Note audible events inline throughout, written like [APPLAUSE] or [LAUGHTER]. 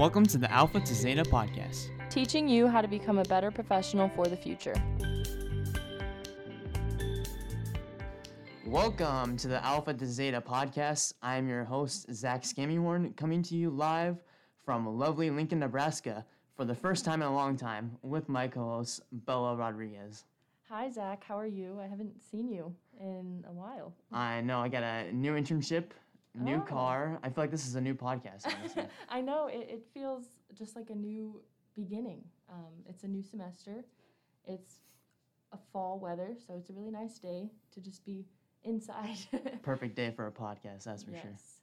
Welcome to the Alpha to Zeta podcast. teaching you how to become a better professional for the future. Welcome to the Alpha to Zeta podcast. I'm your host, Zach Scammyhorn, coming to you live from lovely Lincoln, Nebraska for the first time in a long time with my co host, Bella Rodriguez. Hi, Zach. How are you? I haven't seen you in a while. I know I got a new internship, new Oh. car. I feel like this is a new podcast. [LAUGHS] I know it, it feels just like a new beginning. Um, it's a new semester. It's a fall weather, so it's a really nice day to just be inside. [LAUGHS] Perfect day for a podcast, that's for sure. yes.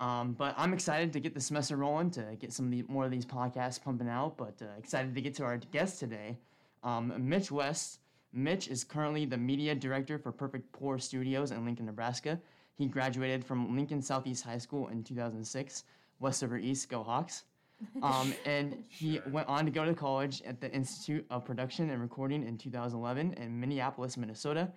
Um, but I'm excited to get the semester rolling to get some of the, more of these podcasts pumping out. But uh, excited to get to our guest today, um, Mitch West. Mitch is currently the media director for Perfect Poor Studios in Lincoln, Nebraska. He graduated from Lincoln Southeast High School in 2006. Westover East, go Hawks! [LAUGHS] Um, and he went on to go to college at the Institute of Production and Recording in 2011 in Minneapolis, Minnesota.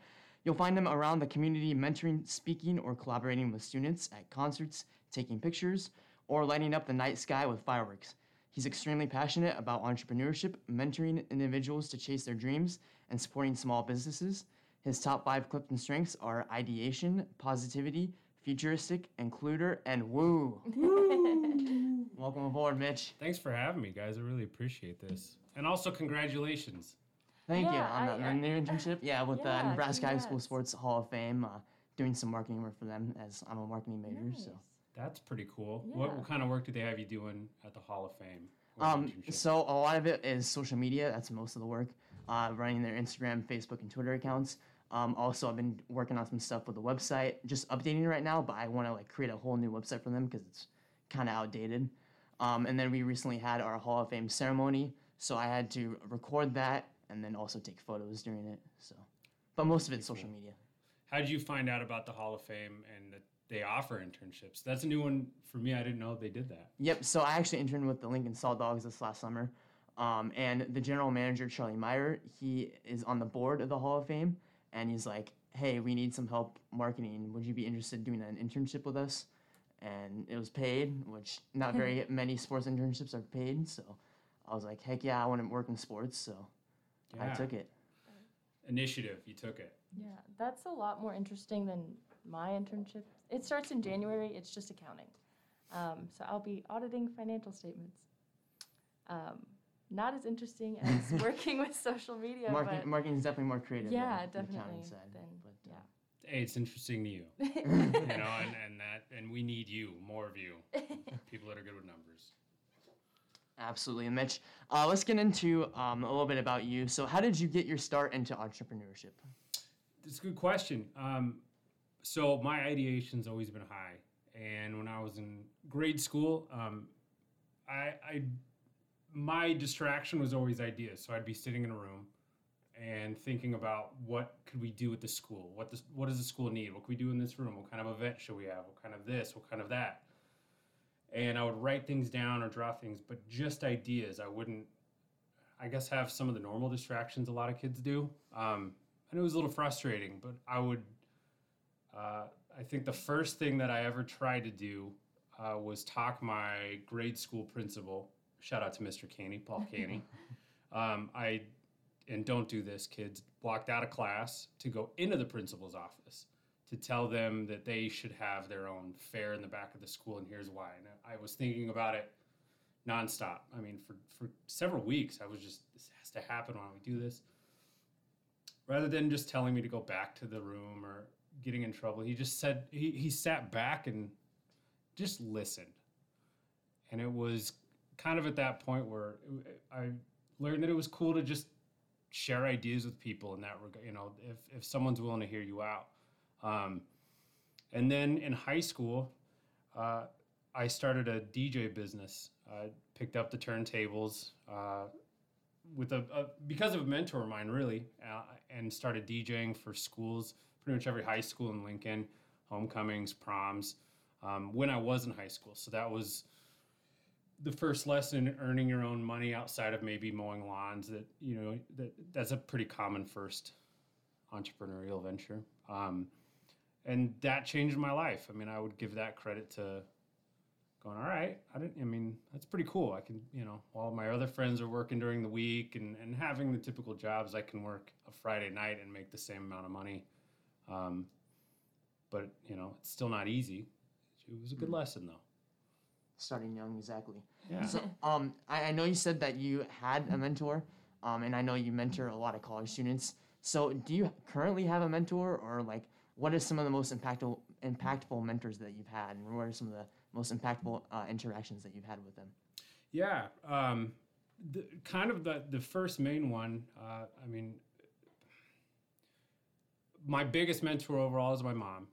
You'll find him around the community mentoring, speaking, or collaborating with students at concerts, taking pictures, or lighting up the night sky with fireworks. He's extremely passionate about entrepreneurship, mentoring individuals to chase their dreams, and supporting small businesses. His top five CliftonStrengths are ideation, positivity, futuristic, includer, and woo. [LAUGHS] Welcome aboard, Mitch. Thanks for having me, guys. I really appreciate this. And also, congratulations. Thank you Yeah, on the, I- the new internship. Yeah, with the Yeah, Nebraska High School. Sports Hall of Fame, uh, doing some marketing work for them as I'm a marketing major. So. That's pretty cool. What, Yeah. what kind of work do they have you doing at the Hall of Fame? Um, so a lot of it is social media. That's most of the work. Uh, running their Instagram, Facebook, and Twitter accounts. Um, also, I've been working on some stuff with the website, just updating it right now. But I want to like create a whole new website for them because it's kind of outdated. Um, and then we recently had our Hall of Fame ceremony, so I had to record that and then also take photos during it. So, but most of it's social media. How did you find out about the Hall of Fame and that they offer internships? That's a new one for me. I didn't know they did that. Yep. So I actually interned with the Lincoln Saltdogs this last summer, um, and the general manager Charlie Meyer, he is on the board of the Hall of Fame, and he's like, "Hey, we need some help marketing. Would you be interested in doing an internship with us?" And it was paid, which not [LAUGHS] very many sports internships are paid. So I was like, "Heck yeah, I want to work in sports." So I took it. Initiative. You took it. Yeah, that's a lot more interesting than my internship. It starts in January. It's just accounting. Um, so I'll be auditing financial statements. Um, not as interesting [LAUGHS] as working with social media, Marketing, but marketing is definitely more creative. yeah, than the definitely. side, Then, but, uh, Hey, it's interesting to you. [LAUGHS] you know, and, and that and we need you, more of you. [LAUGHS] People that are good with numbers. Absolutely, and Mitch. Uh, let's get into um, a little bit about you. So, how did you get your start into entrepreneurship? It's a good question. Um, so my ideation's always been high, and when I was in grade school, um, I, I my distraction was always ideas. So I'd be sitting in a room and thinking about what could we do at the school? What this, what does the school need? What can we do in this room? What kind of event should we have? What kind of this? What kind of that? And I would write things down or draw things, but just ideas. I wouldn't, I guess, have some of the normal distractions a lot of kids do. Um, and it was a little frustrating, but I would. Uh, I think the first thing that I ever tried to do uh, was talk my grade school principal. Shout out to Mr. Caney, Paul [LAUGHS] Caney. um, I and don't do this, kids. Walked out of class to go into the principal's office to tell them that they should have their own fair in the back of the school, and here's why. And I was thinking about it nonstop. I mean, for for several weeks, I was just this has to happen. Why don't we do this? rather than just telling me to go back to the room or getting in trouble, he just said he, he sat back and just listened. And it was kind of at that point where I learned that it was cool to just share ideas with people in that regard. You know, if, if someone's willing to hear you out. Um, and then in high school, uh, I started a DJ business. I picked up the turntables. Uh, with a, a because of a mentor of mine really uh, and started DJing for schools pretty much every high school in Lincoln homecomings proms um, when I was in high school so that was the first lesson earning your own money outside of maybe mowing lawns that you know that that's a pretty common first entrepreneurial venture um, and that changed my life I mean I would give that credit to going, all right, I didn't. I mean, that's pretty cool. I can, you know, while my other friends are working during the week and and having the typical jobs, I can work a Friday night and make the same amount of money. Um, but you know, it's still not easy. It was a good lesson though. Starting young, exactly. Yeah. So, [LAUGHS] um, I, I know you said that you had a mentor, um, and I know you mentor a lot of college students. So, do you currently have a mentor, or like, what are some of the most impactful impactful mentors that you've had, and what are some of the most impactful uh, interactions that you've had with them? Yeah, um, the, kind of the the first main one. Uh, I mean, my biggest mentor overall is my mom,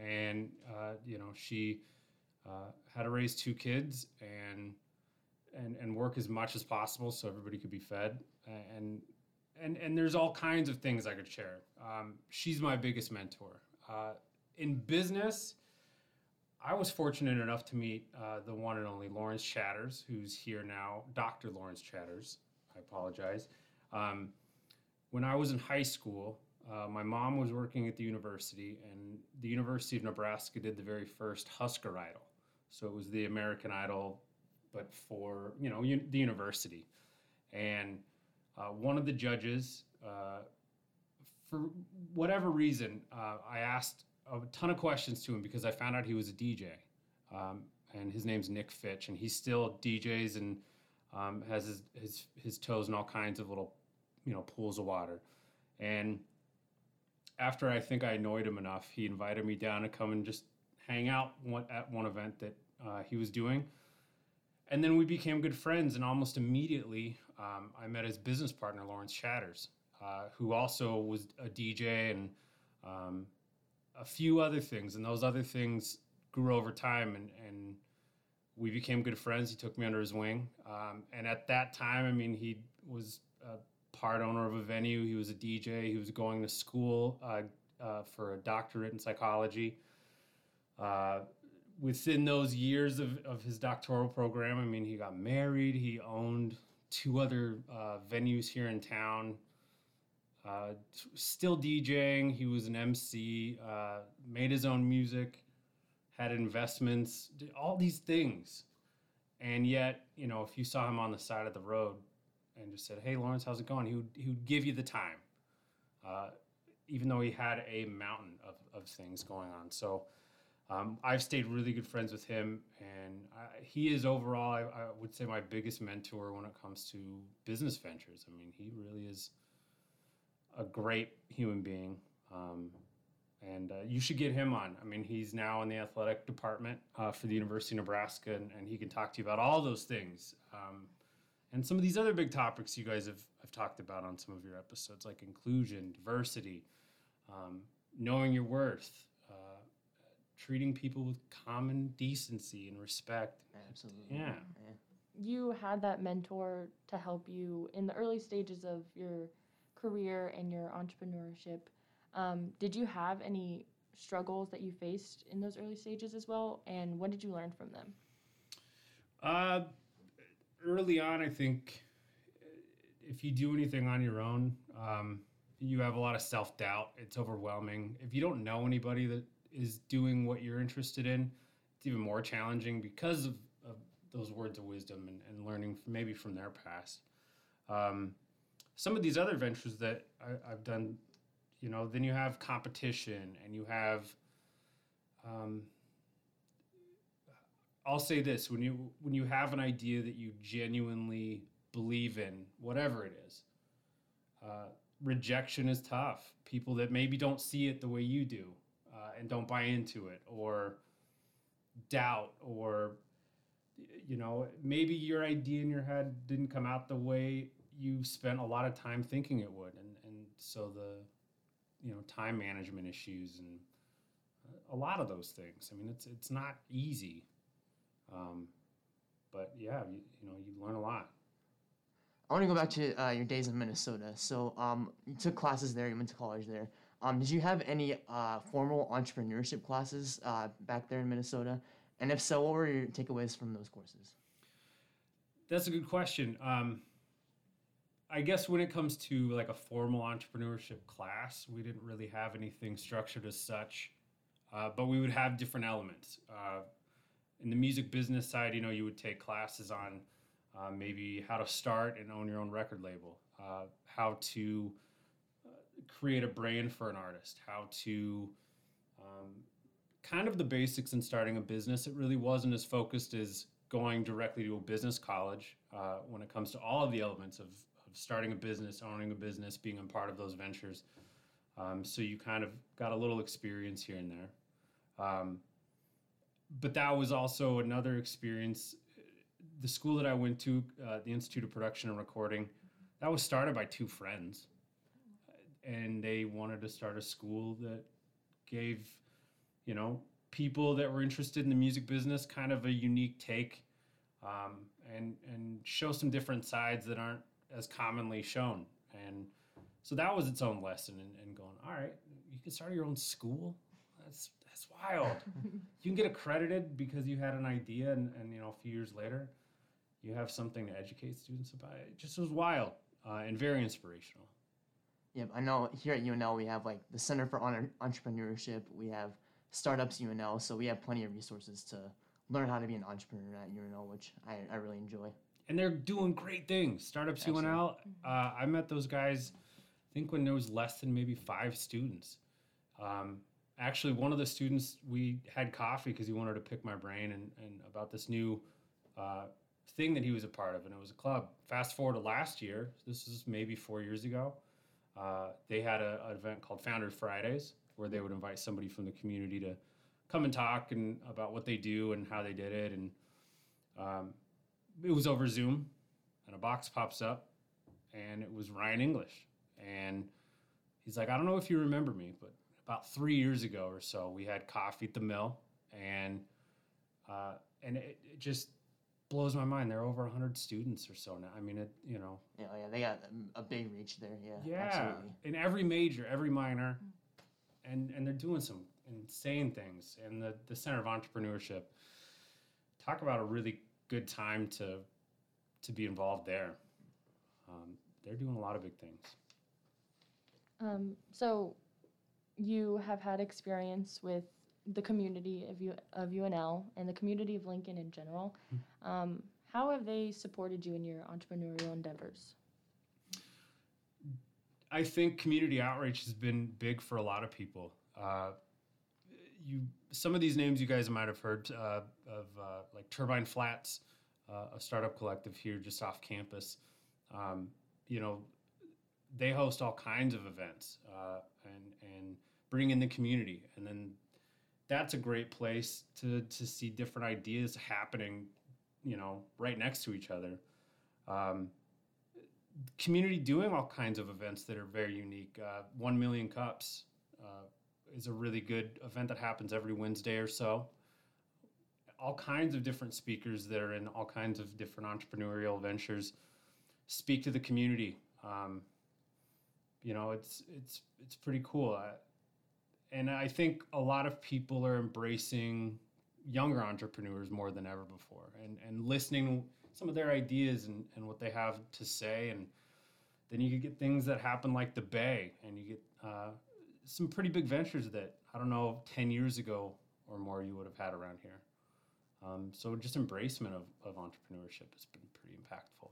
and uh, you know she uh, had to raise two kids and and and work as much as possible so everybody could be fed and and and there's all kinds of things I could share. Um, she's my biggest mentor uh, in business. I was fortunate enough to meet uh, the one and only Lawrence Chatters, who's here now, Dr. Lawrence Chatters. I apologize. Um, when I was in high school, uh, my mom was working at the university, and the University of Nebraska did the very first Husker Idol. So it was the American Idol, but for you know un- the university. And uh, one of the judges, uh, for whatever reason, uh, I asked a ton of questions to him because I found out he was a DJ, um, and his name's Nick Fitch, and he still DJs and um, has his, his his toes in all kinds of little, you know, pools of water. And after I think I annoyed him enough, he invited me down to come and just hang out at one event that uh, he was doing. And then we became good friends, and almost immediately um, I met his business partner, Lawrence Chatters, uh, who also was a DJ and um, a few other things. And those other things grew over time, and, and we became good friends. He took me under his wing. Um, and at that time, I mean, he was a part owner of a venue, he was a DJ, he was going to school uh, uh, for a doctorate in psychology. Uh, within those years of, of his doctoral program, I mean, he got married, he owned two other uh, venues here in town. Uh, still DJing, he was an MC, uh, made his own music, had investments, did all these things. And yet, you know, if you saw him on the side of the road and just said, "Hey, Lawrence, how's it going?" He would he would give you the time, uh, even though he had a mountain of, of things going on. So um, I've stayed really good friends with him, and I, he is overall, I, I, would say, my biggest mentor when it comes to business ventures. I mean, he really is a great human being. Um, and uh, you should get him on. I mean, he's now in the athletic department uh, for the University of Nebraska, and, and, he can talk to you about all those things. Um, and some of these other big topics you guys have, have talked about on some of your episodes, like inclusion, diversity, um, knowing your worth, treating people with common decency and respect. Absolutely. Yeah. yeah. You had that mentor to help you in the early stages of your career and your entrepreneurship. Um, did you have any struggles that you faced in those early stages as well? And what did you learn from them? Uh, early on, I think if you do anything on your own, um, you have a lot of self doubt. It's overwhelming. If you don't know anybody that is doing what you're interested in, it's even more challenging because of, of those words of wisdom and, and learning maybe from their past. Um, some of these other ventures that I, have done, you know, then you have competition and you have. Um, I'll say this: when you when you have an idea that you genuinely believe in, whatever it is, uh, rejection is tough. People that maybe don't see it the way you do uh, and don't buy into it, or doubt, or you know, maybe your idea in your head didn't come out the way you spent a lot of time thinking it would, and and so the you know time management issues and a lot of those things. I mean, it's it's not easy. Um, but yeah, you, you know, you learn a lot. I want to go back to uh, your days in Minnesota. So um, you took classes there. You went to college there. Um, did you have any uh, formal entrepreneurship classes uh, back there in Minnesota? And if so, what were your takeaways from those courses? That's a good question. Um, I guess when it comes to like a formal entrepreneurship class, we didn't really have anything structured as such, uh, but we would have different elements. Uh, in the music business side, you know, you would take classes on uh, maybe how to start and own your own record label, uh, how to create a brand for an artist, how to um, kind of the basics in starting a business. It really wasn't as focused as going directly to a business college uh, when it comes to all of the elements of, of starting a business, owning a business, being a part of those ventures. Um, so you kind of got a little experience here and there. Um, but that was also another experience. The school that I went to, uh, the Institute of Production and Recording, that was started by two friends. And they wanted to start a school that gave, you know, people that were interested in the music business kind of a unique take um, and, and show some different sides that aren't as commonly shown. And so that was its own lesson And, in going, all right, you can start your own school. That's that's wild. [LAUGHS] you can get accredited because you had an idea, and, and you know a few years later, you have something to educate students about. It just was wild uh, and very inspirational. Yep, I know here at UNL we have like the Center for Entrepreneurship. We have Startups UNL, so we have plenty of resources to learn how to be an entrepreneur at UNL, which I, I really enjoy. And they're doing great things. Startups Absolutely. UNL. Uh, I met those guys. I think when there was less than maybe five students. Um, actually, one of the students we had coffee because he wanted to pick my brain and, and about this new uh, thing that he was a part of, and it was a club. Fast forward to last year. This is maybe four years ago. Uh, they had a, an event called Founder Fridays where they would invite somebody from the community to come and talk and about what they do and how they did it. And um, it was over Zoom, and a box pops up, and it was Ryan English. And he's like, I don't know if you remember me, but about three years ago or so, we had coffee at the mill, and uh, and it, it just blows my mind. There are over hundred students or so now. I mean, it you know, Yeah, yeah, they got a, a big reach there. Yeah, yeah, absolutely. in every major, every minor, and and they're doing some insane things. And the the Center of Entrepreneurship, talk about a really good time to to be involved there. Um, they're doing a lot of big things. Um, so you have had experience with the community of, U- of UNL and the community of Lincoln in general. Um, how have they supported you in your entrepreneurial endeavors? I think community outreach has been big for a lot of people. Uh, you some of these names you guys might have heard uh, of, uh, like Turbine Flats, uh, a startup collective here just off campus. Um, you know, they host all kinds of events uh, and and bring in the community, and then that's a great place to to see different ideas happening. You know, right next to each other. Um, community doing all kinds of events that are very unique. Uh, One Million Cups uh, is a really good event that happens every Wednesday or so. All kinds of different speakers that are in all kinds of different entrepreneurial ventures speak to the community. Um, you know, it's it's it's pretty cool. I, and I think a lot of people are embracing younger entrepreneurs more than ever before and, and listening some of their ideas and, and what they have to say. And then you get things that happen like the bay and you get uh, some pretty big ventures that i don't know 10 years ago or more you would have had around here. Um, so just embracement of, of entrepreneurship has been pretty impactful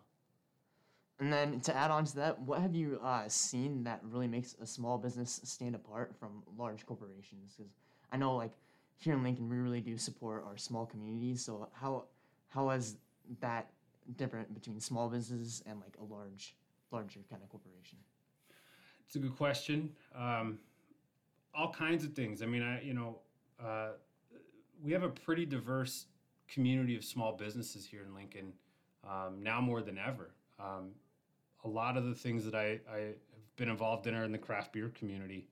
And then to add on to that, what have you uh, seen that really makes a small business stand apart from large corporations? Because I know, like here in Lincoln, we really do support our small communities. So how how is that different between small businesses and like a large, larger kind of corporation? It's a good question. Um, all kinds of things. I mean, I you know, uh, we have a pretty diverse community of small businesses here in Lincoln um, now more than ever. Um, a lot of the things that I, I have been involved in are in the craft beer community,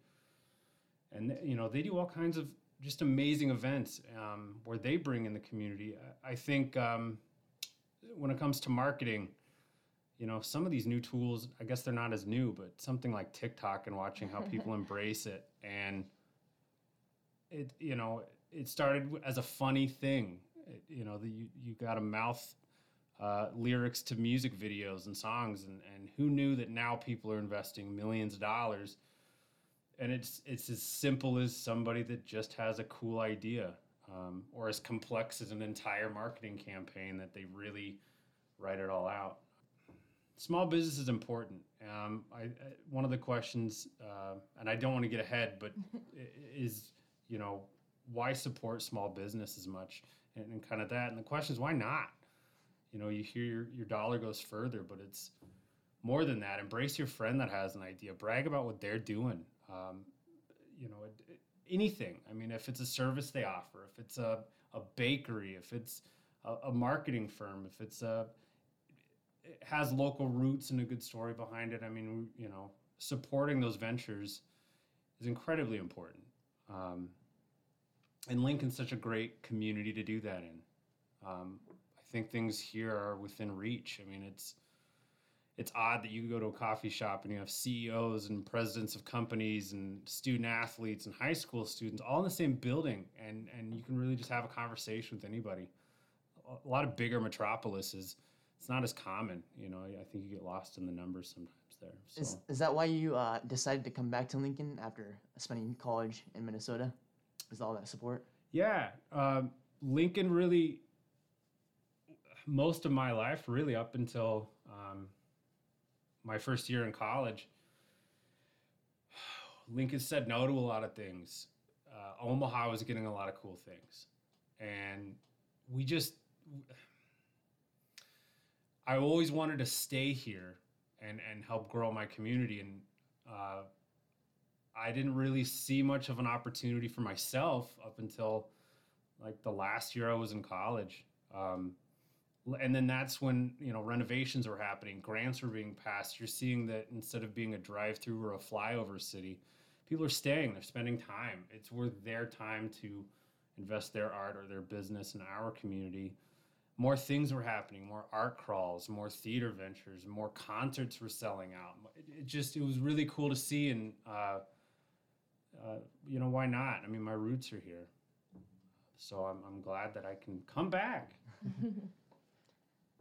and you know they do all kinds of just amazing events um, where they bring in the community. I, I think um, when it comes to marketing you know some of these new tools i guess they're not as new but something like tiktok and watching how people [LAUGHS] embrace it. And it you know it started as a funny thing. It, you know the, you, you got a mouth uh, lyrics to music videos and songs and, and who knew that now people are investing millions of dollars and it's it's as simple as somebody that just has a cool idea um, or as complex as an entire marketing campaign that they really write it all out. Small business is important. Um, I, I, one of the questions, uh, and I don't want to get ahead, but [LAUGHS] is you know why support small business as much and, and kind of that. And the question is why not? You know, you hear your, your dollar goes further, but it's more than that. Embrace your friend that has an idea. Brag about what they're doing. Um, you know, it, it, anything. I mean, if it's a service they offer, if it's a, a bakery, if it's a, a marketing firm, if it's a it has local roots and a good story behind it. I mean, you know, supporting those ventures is incredibly important. Um, and Lincoln's such a great community to do that in. Um, think things here are within reach. I mean, it's it's odd that you go to a coffee shop and you have CEOs and presidents of companies and student athletes and high school students all in the same building, and and you can really just have a conversation with anybody. A lot of bigger metropolises, it's not as common. You know, I think you get lost in the numbers sometimes there. So. Is, is that why you uh, decided to come back to Lincoln after spending college in Minnesota? Is all that support? Yeah, um, Lincoln really. Most of my life, really, up until um, my first year in college, [SIGHS] Lincoln said no to a lot of things. Uh, Omaha was getting a lot of cool things, and we just. I always wanted to stay here and and help grow my community, and uh, I didn't really see much of an opportunity for myself up until like the last year I was in college. Um, and then that's when you know renovations were happening, grants were being passed. You're seeing that instead of being a drive-through or a flyover city, people are staying. They're spending time. It's worth their time to invest their art or their business in our community. More things were happening. More art crawls, more theater ventures, more concerts were selling out. It, it just it was really cool to see and. Uh, uh, you know, why not? I mean, my roots are here. So I'm, I'm glad that I can come back. [LAUGHS]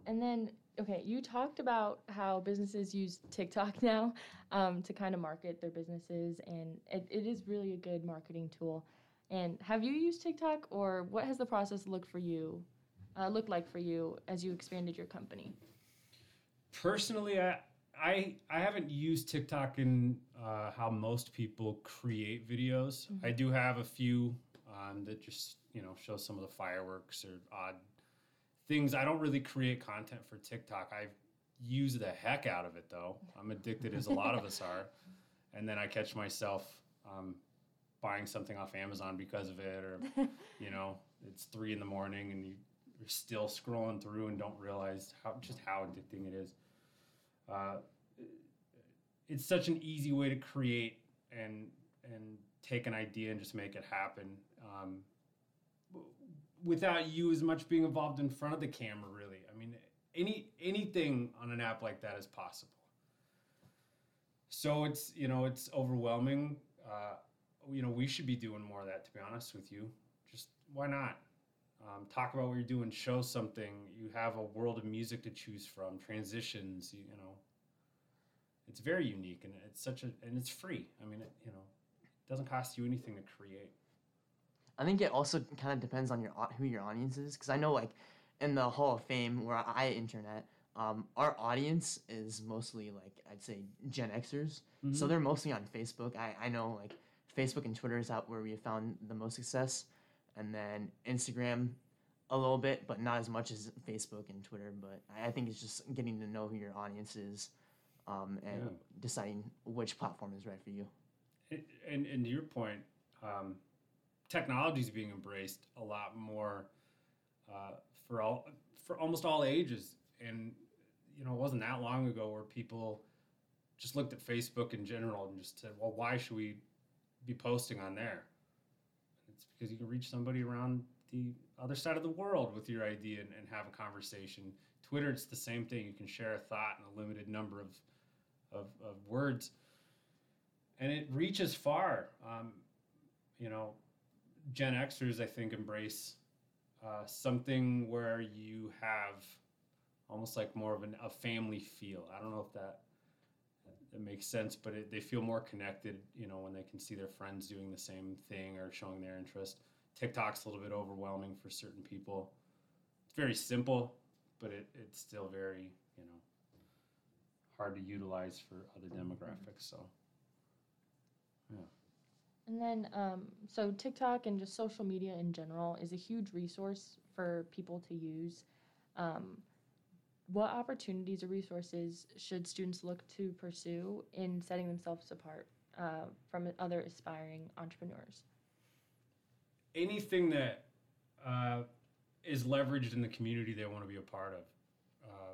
and then, okay, you talked about how businesses use TikTok [LAUGHS] now um, to kind of market their businesses, and it, it is really a good marketing tool. And have you used TikTok, or what has the process looked for you, uh, looked like for you as you expanded your company? Personally, I, I I haven't used TikTok in uh, how most people create videos. Mm-hmm. I do have a few um, that just you know show some of the fireworks or odd things. I don't really create content for TikTok. I use the heck out of it though. I'm addicted as a lot of us are, [LAUGHS] and then I catch myself um, buying something off Amazon because of it, or [LAUGHS] you know it's three in the morning and you, you're still scrolling through and don't realize how just how addicting it is. Uh, it's such an easy way to create and and take an idea and just make it happen um, without you as much being involved in front of the camera. Really, I mean, any anything on an app like that is possible. So it's you know it's overwhelming. Uh, you know we should be doing more of that. To be honest with you, just why not? Um, talk about what you're doing, show something. You have a world of music to choose from, transitions. You, you know, it's very unique and it's such a and it's free. I mean, it, you know, it doesn't cost you anything to create. I think it also kind of depends on your who your audience is, because I know like in the Hall of Fame where I internet, um, our audience is mostly like I'd say Gen Xers, mm-hmm. so they're mostly on Facebook. I I know like Facebook and Twitter is out where we have found the most success and then Instagram a little bit, but not as much as Facebook and Twitter. But I think it's just getting to know who your audience is um, and yeah. deciding which platform is right for you. And, and, to your point, um, technology is being embraced a lot more uh, for all for almost all ages. And you know, it wasn't that long ago where people just looked at Facebook in general and just said, "Well, why should we be posting on there?" It's because you can reach somebody around the other side of the world with your idea and, and have a conversation. Twitter, it's the same thing. You can share a thought in a limited number of, of, of words, and it reaches far. Um, you know, Gen Xers, I think, embrace uh, something where you have almost like more of an, a family feel. I don't know if that that makes sense, but it, they feel more connected, you know, when they can see their friends doing the same thing or showing their interest. TikTok's a little bit overwhelming for certain people. It's very simple, but it, it's still very, you know, hard to utilize for other demographics. So, And then, um, so TikTok and just social media in general is a huge resource for people to use. Um, what opportunities or resources should students look to pursue in setting themselves apart uh, from other aspiring entrepreneurs? anything that uh, is leveraged in the community they want to be a part of, uh,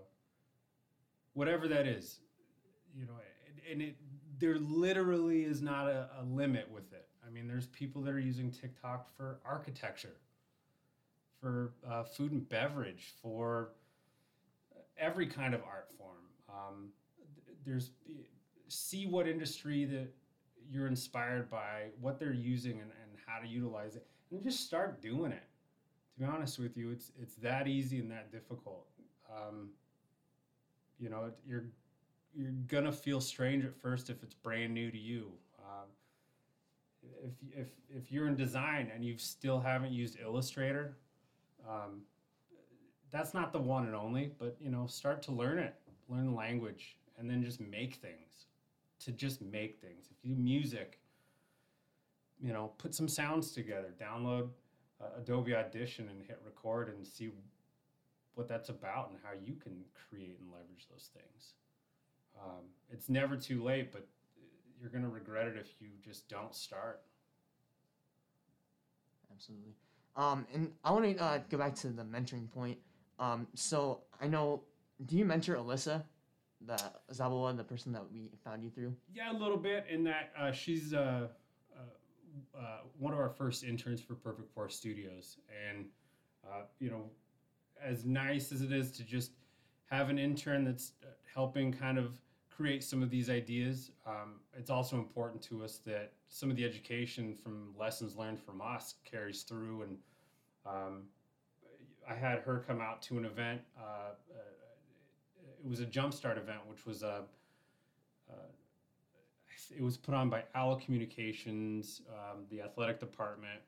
whatever that is, you know, and, it there literally is not a, a limit with it. I mean, there's people that are using TikTok for architecture, for uh, food and beverage, for every kind of art form. Um, there's see what industry that you're inspired by, what they're using, and, and how to utilize it, and just start doing it. To be honest with you, it's it's that easy and that difficult. Um, you know, you're you're gonna feel strange at first if it's brand new to you. Um, if if if you're in design and you still haven't used Illustrator, um, that's not the one and only. But you know, start to learn it, learn the language, and then just make things. To just make things. If you do music, you know, put some sounds together. Download uh, Adobe Audition and hit record and see what that's about and how you can create and leverage those things. Um, it's never too late, but you're going to regret it if you just don't start. Absolutely. Um, and I want to uh, go back to the mentoring point. Um, so I know, do you mentor Alyssa, the Zabawa, the person that we found you through? Yeah, a little bit in that uh, she's uh, uh, uh, one of our first interns for Perfect Force Studios, and uh, you know, as nice as it is to just have an intern that's uh, helping kind of create some of these ideas, um, it's also important to us that some of the education from lessons learned from us carries through. And um, I had her come out to an event. Uh, uh, it was a jumpstart event, which was a uh, it was put on by Owl Communications, um, the athletic department,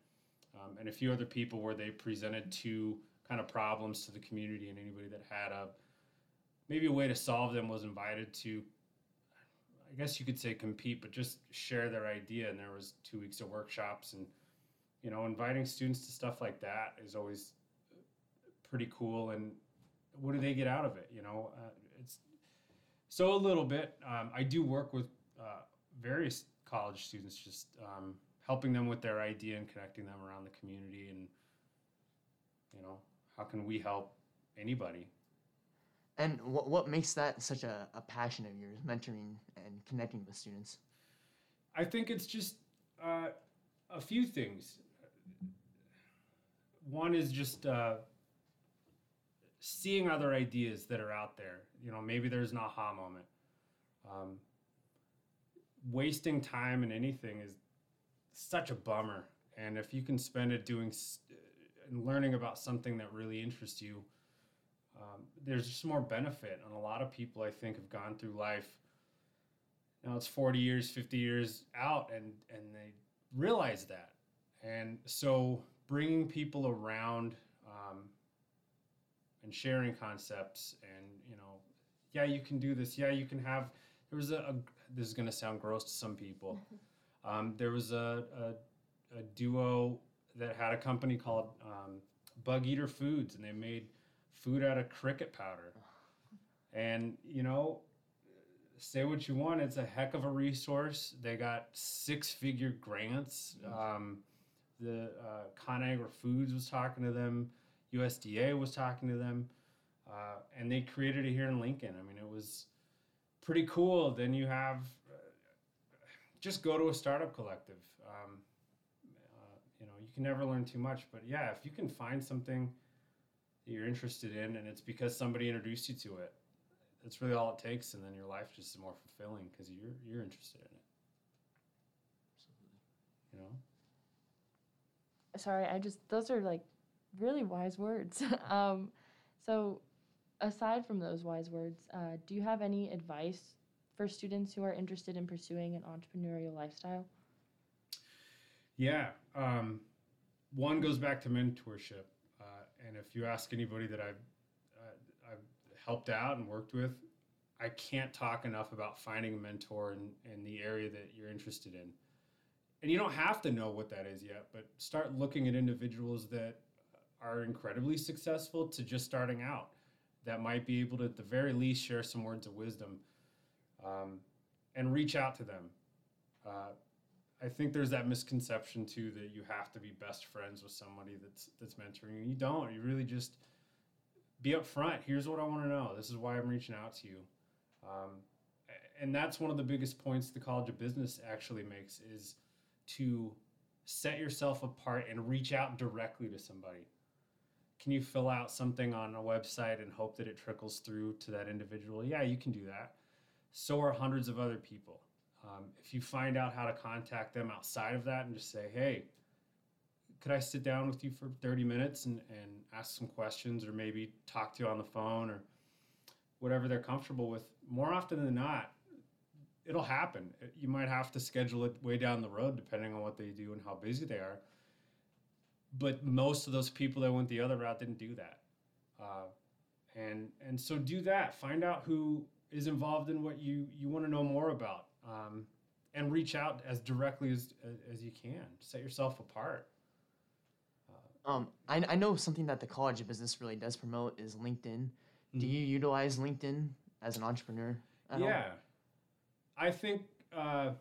um, and a few other people where they presented two kind of problems to the community, and anybody that had a maybe a way to solve them was invited to. I guess you could say compete, but just share their idea. And there was two weeks of workshops, and you know, inviting students to stuff like that is always pretty cool. And what do they get out of it? You know, uh, it's so a little bit. Um, I do work with uh, various college students, just um, helping them with their idea and connecting them around the community. And you know, how can we help anybody? And what, what makes that such a, a passion of yours, mentoring and connecting with students? I think it's just uh, a few things. One is just uh, seeing other ideas that are out there. You know, maybe there's an aha moment. Um, wasting time in anything is such a bummer. And if you can spend it doing and learning about something that really interests you, um, there's just more benefit. And a lot of people, I think, have gone through life now it's 40 years 50 years out and and they realize that and so bringing people around um, and sharing concepts and you know yeah you can do this yeah you can have there was a, a this is going to sound gross to some people [LAUGHS] um, there was a, a, a duo that had a company called um, Bugeater Foods and they made food out of cricket powder and you know say what you want. It's a heck of a resource. They got six figure grants. Um, the uh, ConAgra Foods was talking to them. USDA was talking to them. Uh, and they created it here in Lincoln. I mean, it was pretty cool. Then you have uh, just go to a startup collective. Um, uh, you know, you can never learn too much, but yeah, if you can find something you're interested in and it's because somebody introduced you to it, that's really all it takes, and then your life just is more fulfilling because you're you're interested in it. Absolutely. You know. Sorry, I just those are like really wise words. [LAUGHS] um, so, aside from those wise words, uh, do you have any advice for students who are interested in pursuing an entrepreneurial lifestyle? Yeah. Um, one goes back to mentorship, and if you ask anybody that I've uh, I've helped out and worked with, I can't talk enough about finding a mentor in, in the area that you're interested in. And you don't have to know what that is yet, but start looking at individuals that are incredibly successful to just starting out that might be able to, at the very least, share some words of wisdom um, and reach out to them. Uh, I think there's that misconception too that you have to be best friends with somebody that's that's mentoring you. You don't. You really just be upfront. Here's what I want to know. This is why I'm reaching out to you. Um, and that's one of the biggest points the College of Business actually makes is to set yourself apart and reach out directly to somebody. Can you fill out something on a website and hope that it trickles through to that individual? Yeah, you can do that. So are hundreds of other people. Um, if you find out how to contact them outside of that and just say, hey, could I sit down with you for 30 minutes and, and ask some questions or maybe talk to you on the phone or whatever they're comfortable with? More often than not, it'll happen. You might have to schedule it way down the road depending on what they do and how busy they are. But most of those people that went the other route didn't do that. Uh, and and so do that. Find out who is involved in what you you want to know more about, um, and reach out as directly as as you can. Set yourself apart. Um, I, I know something that the College of Business really does promote is LinkedIn. Do Mhm. you utilize LinkedIn as an entrepreneur? at all? Yeah, I think uh,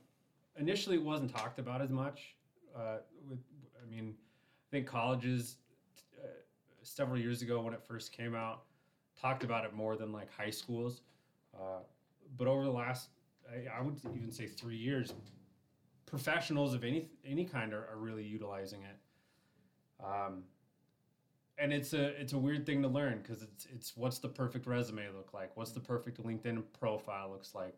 initially it wasn't talked about as much. Uh, with, I mean, I think colleges uh, several years ago when it first came out talked about it more than like high schools. Uh, but over the last, I, would even say three years, professionals of any any kind are, are really utilizing it. Um, and it's a it's a weird thing to learn because it's it's what's the perfect resume look like? What's the perfect LinkedIn profile looks like?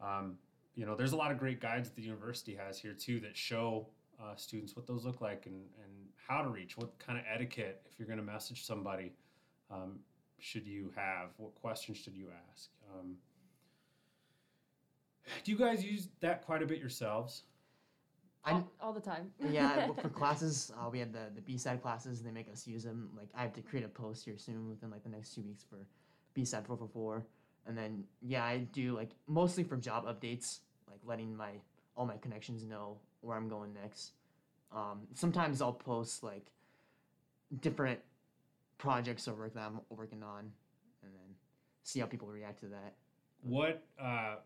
Um, you know, there's a lot of great guides that the university has here too that show uh, students what those look like and, and how to reach, what kind of etiquette if you're going to message somebody um, should you have, what questions should you ask. Um, do you guys use that quite a bit yourselves? I, all, all the time. [LAUGHS] yeah, for [LAUGHS] classes, uh, we had the, the BSAD classes. They make us use them. Like, I have to create a post here soon within, like, the next two weeks for BSAD 444. And then, yeah, I do, like, mostly for job updates, like, letting my all my connections know where I'm going next. Um, sometimes I'll post, like, different projects or work that I'm working on and then see how people react to that. What, uh, I- I-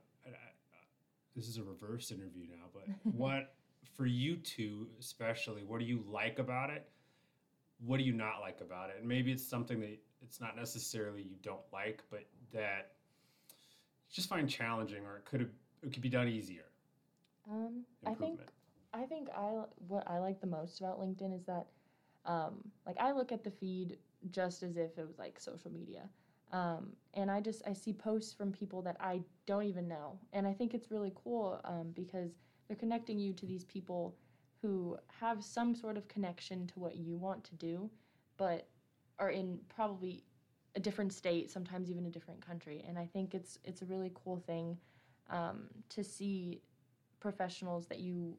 this is a reverse interview now, but what, [LAUGHS] for you two especially, what do you like about it? What do you not like about it? And maybe it's something that it's not necessarily you don't like, but that you just find challenging or it could have, it could be done easier. Um, I think I think I what I like the most about LinkedIn is that um, like I look at the feed just as if it was like social media. Um, and I just I see posts from people that I don't even know, and I think it's really cool um, because they're connecting you to these people who have some sort of connection to what you want to do, but are in probably a different state, sometimes even a different country. And I think it's it's a really cool thing um, to see professionals that you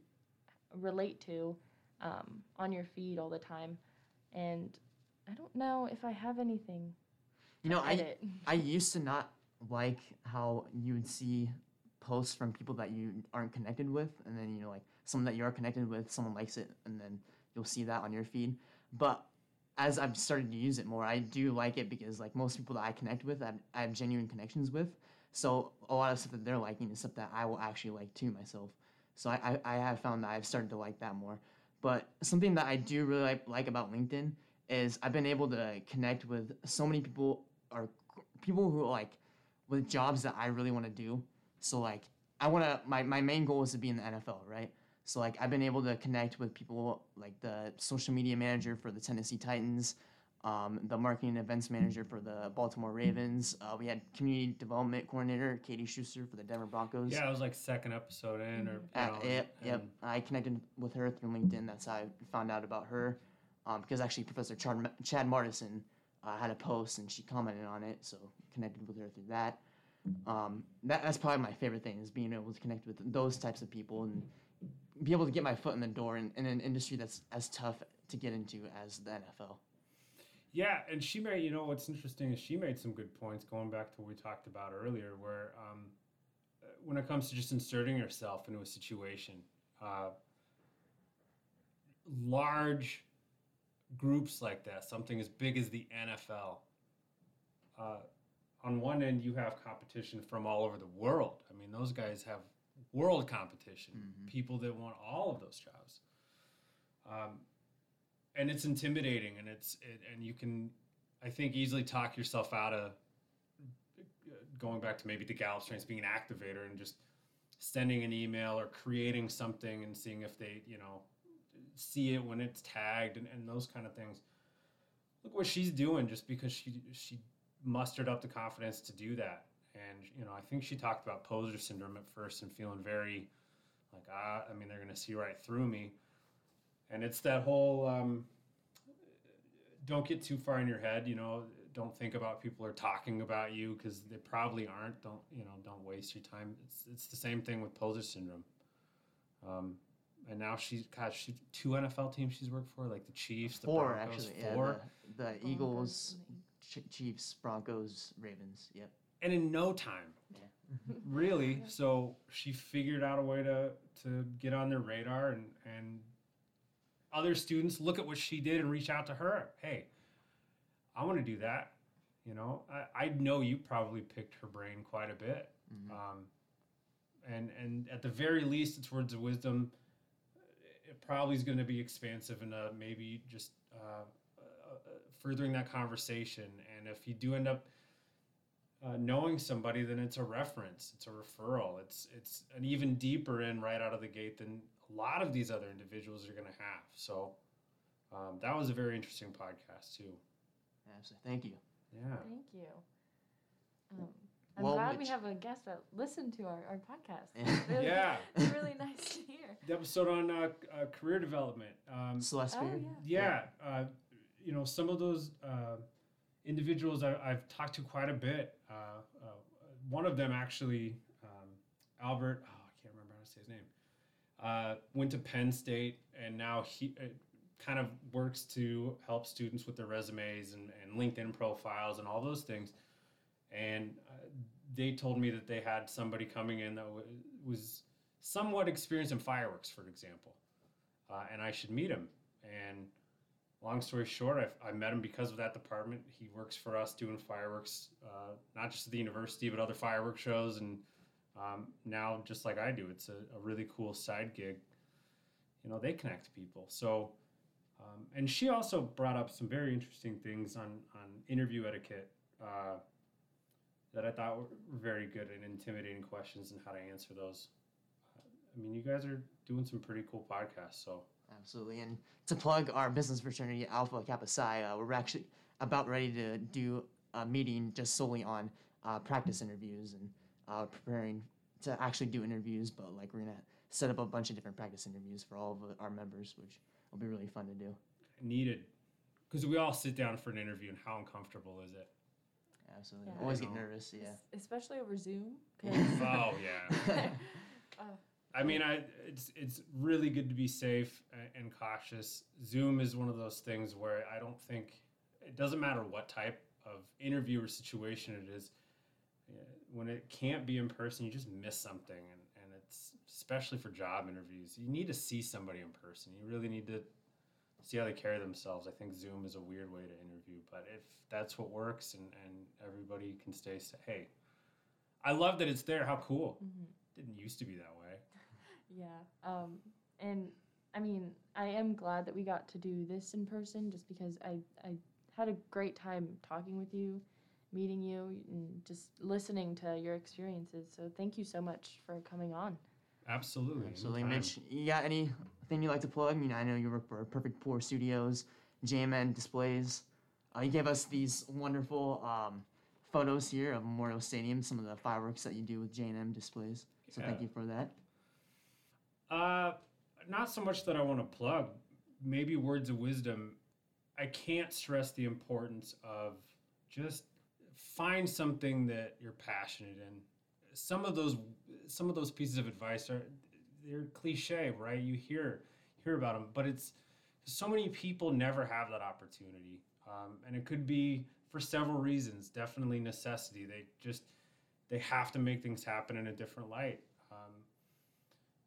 relate to um, on your feed all the time. And I don't know if I have anything. You know, I, edit. I used to not like how you would see posts from people that you aren't connected with, and then you know, like someone that you are connected with, someone likes it, and then you'll see that on your feed. But as I've started to use it more, I do like it because like most people that I connect with, I, I have genuine connections with. So a lot of stuff that they're liking is stuff that I will actually like too myself. So I, I, I have found that I've started to like that more. But something that I do really like, like about LinkedIn is I've been able to connect with so many people or people who like with jobs that I really want to do. So like I want to my, my main goal is to be in the NFL, right? So like I've been able to connect with people like the social media manager for the Tennessee Titans, um, the marketing and events manager for the Baltimore Ravens. Uh, we had community development coordinator Katie Schuster for the Denver Broncos. Yeah, it was like second episode in or, you Uh, know, yep, yep. and- I connected with her through LinkedIn. That's how I found out about her. Um, because actually, Professor Chad, Chad Martison uh, had a post and she commented on it, so connected with her through that. Um, that that's probably my favorite thing is being able to connect with those types of people and be able to get my foot in the door in, in an industry that's as tough to get into as the NFL. Yeah, and she made, you know, what's interesting is she made some good points going back to what we talked about earlier, where um, when it comes to just inserting yourself into a situation, uh, large groups like that, something as big as the NFL, uh, on one end, you have competition from all over the world. I mean, those guys have world competition, Mhm. people that want all of those jobs. Um, and it's intimidating, and it's it, and you can, I think, easily talk yourself out of going back to maybe the Gallup strengths being an activator and just sending an email or creating something and seeing if they, you know, see it when it's tagged and, and those kind of things. Look what she's doing just because she she mustered up the confidence to do that. And you know, I think she talked about poser syndrome at first and feeling very like ah, I mean, they're gonna see right through me. And it's that whole um, don't get too far in your head. You know, don't think about people are talking about you because they probably aren't. Don't you know? Don't waste your time. It's it's the same thing with poser syndrome. Um, and now she's got she two NFL teams she's worked for, like the Chiefs, the Four Broncos, actually, yeah. four. The, the Eagles, Ch- Chiefs, Broncos, Ravens. Yep. and in no time the- [LAUGHS] really so she figured out a way to to get on their radar and and other students look at what she did and reach out to her hey i want to do that you know i, I know you probably picked her brain quite a bit Mhm. um, and and at the very least it's words of wisdom it probably is going to be expansive and uh, maybe just uh, uh, uh, furthering that conversation and if you do end up uh, knowing somebody, then it's a reference, it's a referral, it's it's an even deeper in right out of the gate than a lot of these other individuals are going to have. So um, that was a very interesting podcast too. Absolutely. Thank you. Yeah, Thank you. Um, I'm Well, glad we have a guest that listened to our, our podcast. Yeah. It's [LAUGHS] really, yeah. it's really nice to hear. [LAUGHS] The episode on uh, uh, career development. Um, Celeste Oh, Beard. yeah. yeah, uh, you know some of those uh, individuals I, I've talked to quite a bit. Uh, uh, one of them actually, um, Albert. Oh, I can't remember how to say his name. Uh, went to Penn State and now he uh, kind of works to help students with their resumes and, and LinkedIn profiles and all those things. And they told me that they had somebody coming in that w- was somewhat experienced in fireworks, for example, uh, and I should meet him. And long story short, I, I met him because of that department. He works for us doing fireworks, uh, not just at the university, but other fireworks shows. And um, now, just like I do, it's a, a really cool side gig. You know, they connect people. So, um, and she also brought up some very interesting things on, on interview etiquette uh, that I thought were very good and intimidating questions and how to answer those. I mean, you guys are doing some pretty cool podcasts. So, Absolutely. And to plug our business fraternity, Alpha Kappa Psi, uh, we're actually about ready to do a meeting just solely on uh, practice interviews and uh, preparing to actually do interviews. But like we're gonna set up a bunch of different practice interviews for all of our members, which will be really fun to do. needed because we all sit down for an interview and how uncomfortable is it Absolutely. Yeah. Always get nervous. Yeah. Especially over Zoom. [LAUGHS] oh yeah [LAUGHS] Uh, i mean i it's it's really good to be safe and cautious zoom is one of those things where i don't think it doesn't matter what type of interview or situation it is uh, when it can't be in person you just miss something and, and it's especially for job interviews you need to see somebody in person you really need to see how they carry themselves i think zoom is a weird way to interview but if that's what works and, and everybody can stay sa- hey i love that it's there how cool mhm. didn't used to be that way [LAUGHS] Yeah. Um, and I mean, I am glad that we got to do this in person just because I, I had a great time talking with you, meeting you, and just listening to your experiences. So thank you so much for coming on. Absolutely. Absolutely, anytime. Mitch. You got anything you'd like to plug? I mean, I know you work for Perfect Poor Studios, J&M Displays. Uh, you gave us these wonderful um, photos here of Memorial Stadium, some of the fireworks that you do with J&M Displays. So thank you for that. Uh, not so much that I want to plug. Maybe words of wisdom. I can't stress the importance of just find something that you're passionate in. Some of those, some of those pieces of advice are they're cliche, right? You hear hear about them, but it's so many people never have that opportunity, um, and it could be for several reasons. Definitely necessity. They just they have to make things happen in a different light. Um,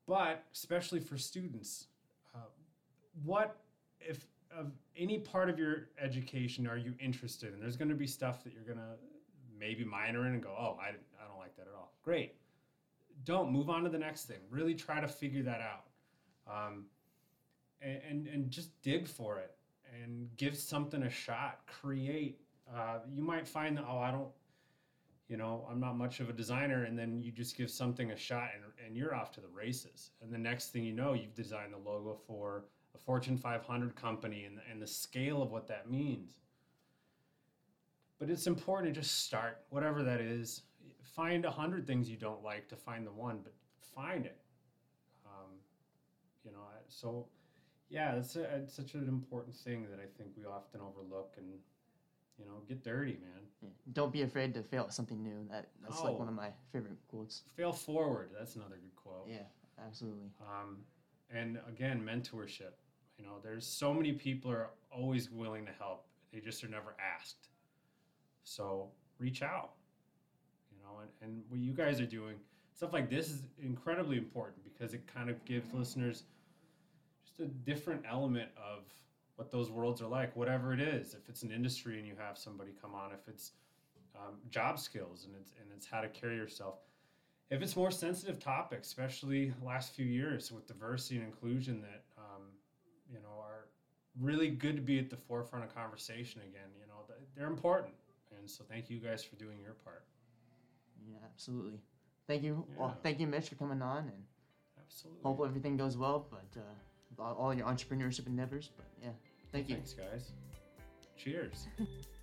but especially for students, uh, what if of any part of your education are you interested in? There's going to be stuff that you're going to maybe minor in and go, oh, I, I don't like that at all. Great. Don't move on to the next thing. Really try to figure that out. Um, and, and, and just dig for it and give something a shot. Create. Uh, you might find that, oh, I don't, you know, I'm not much of a designer. And then you just give something a shot and, and you're off to the races. And the next thing you know, you've designed the logo for a Fortune 500 company and, and the scale of what that means. But it's important to just start, whatever that is. Find a hundred things you don't like to find the one, but find it. Um, you know, so yeah, it's, a, it's such an important thing that I think we often overlook and you know, get dirty, man. Yeah. Don't be afraid to fail at something new. That that's like one of my favorite quotes. Fail forward. That's another good quote. Yeah, absolutely. Um, and again, mentorship. You know, there's so many people are always willing to help. They just are never asked. So reach out. Know, and, and what you guys are doing, stuff like this is incredibly important because it kind of gives listeners just a different element of what those worlds are like, whatever it is. If it's an industry and you have somebody come on, if it's um, job skills and it's and it's how to carry yourself. If it's more sensitive topics, especially last few years with diversity and inclusion that um, you know are really good to be at the forefront of conversation again. You know they're important, and so thank you guys for doing your part. Yeah, absolutely. Thank you. Yeah. Well, thank you, Mitch, for coming on, and absolutely. Hope everything goes well. But uh, all your entrepreneurship endeavors. But yeah, thank you. Thanks, guys. Cheers. [LAUGHS]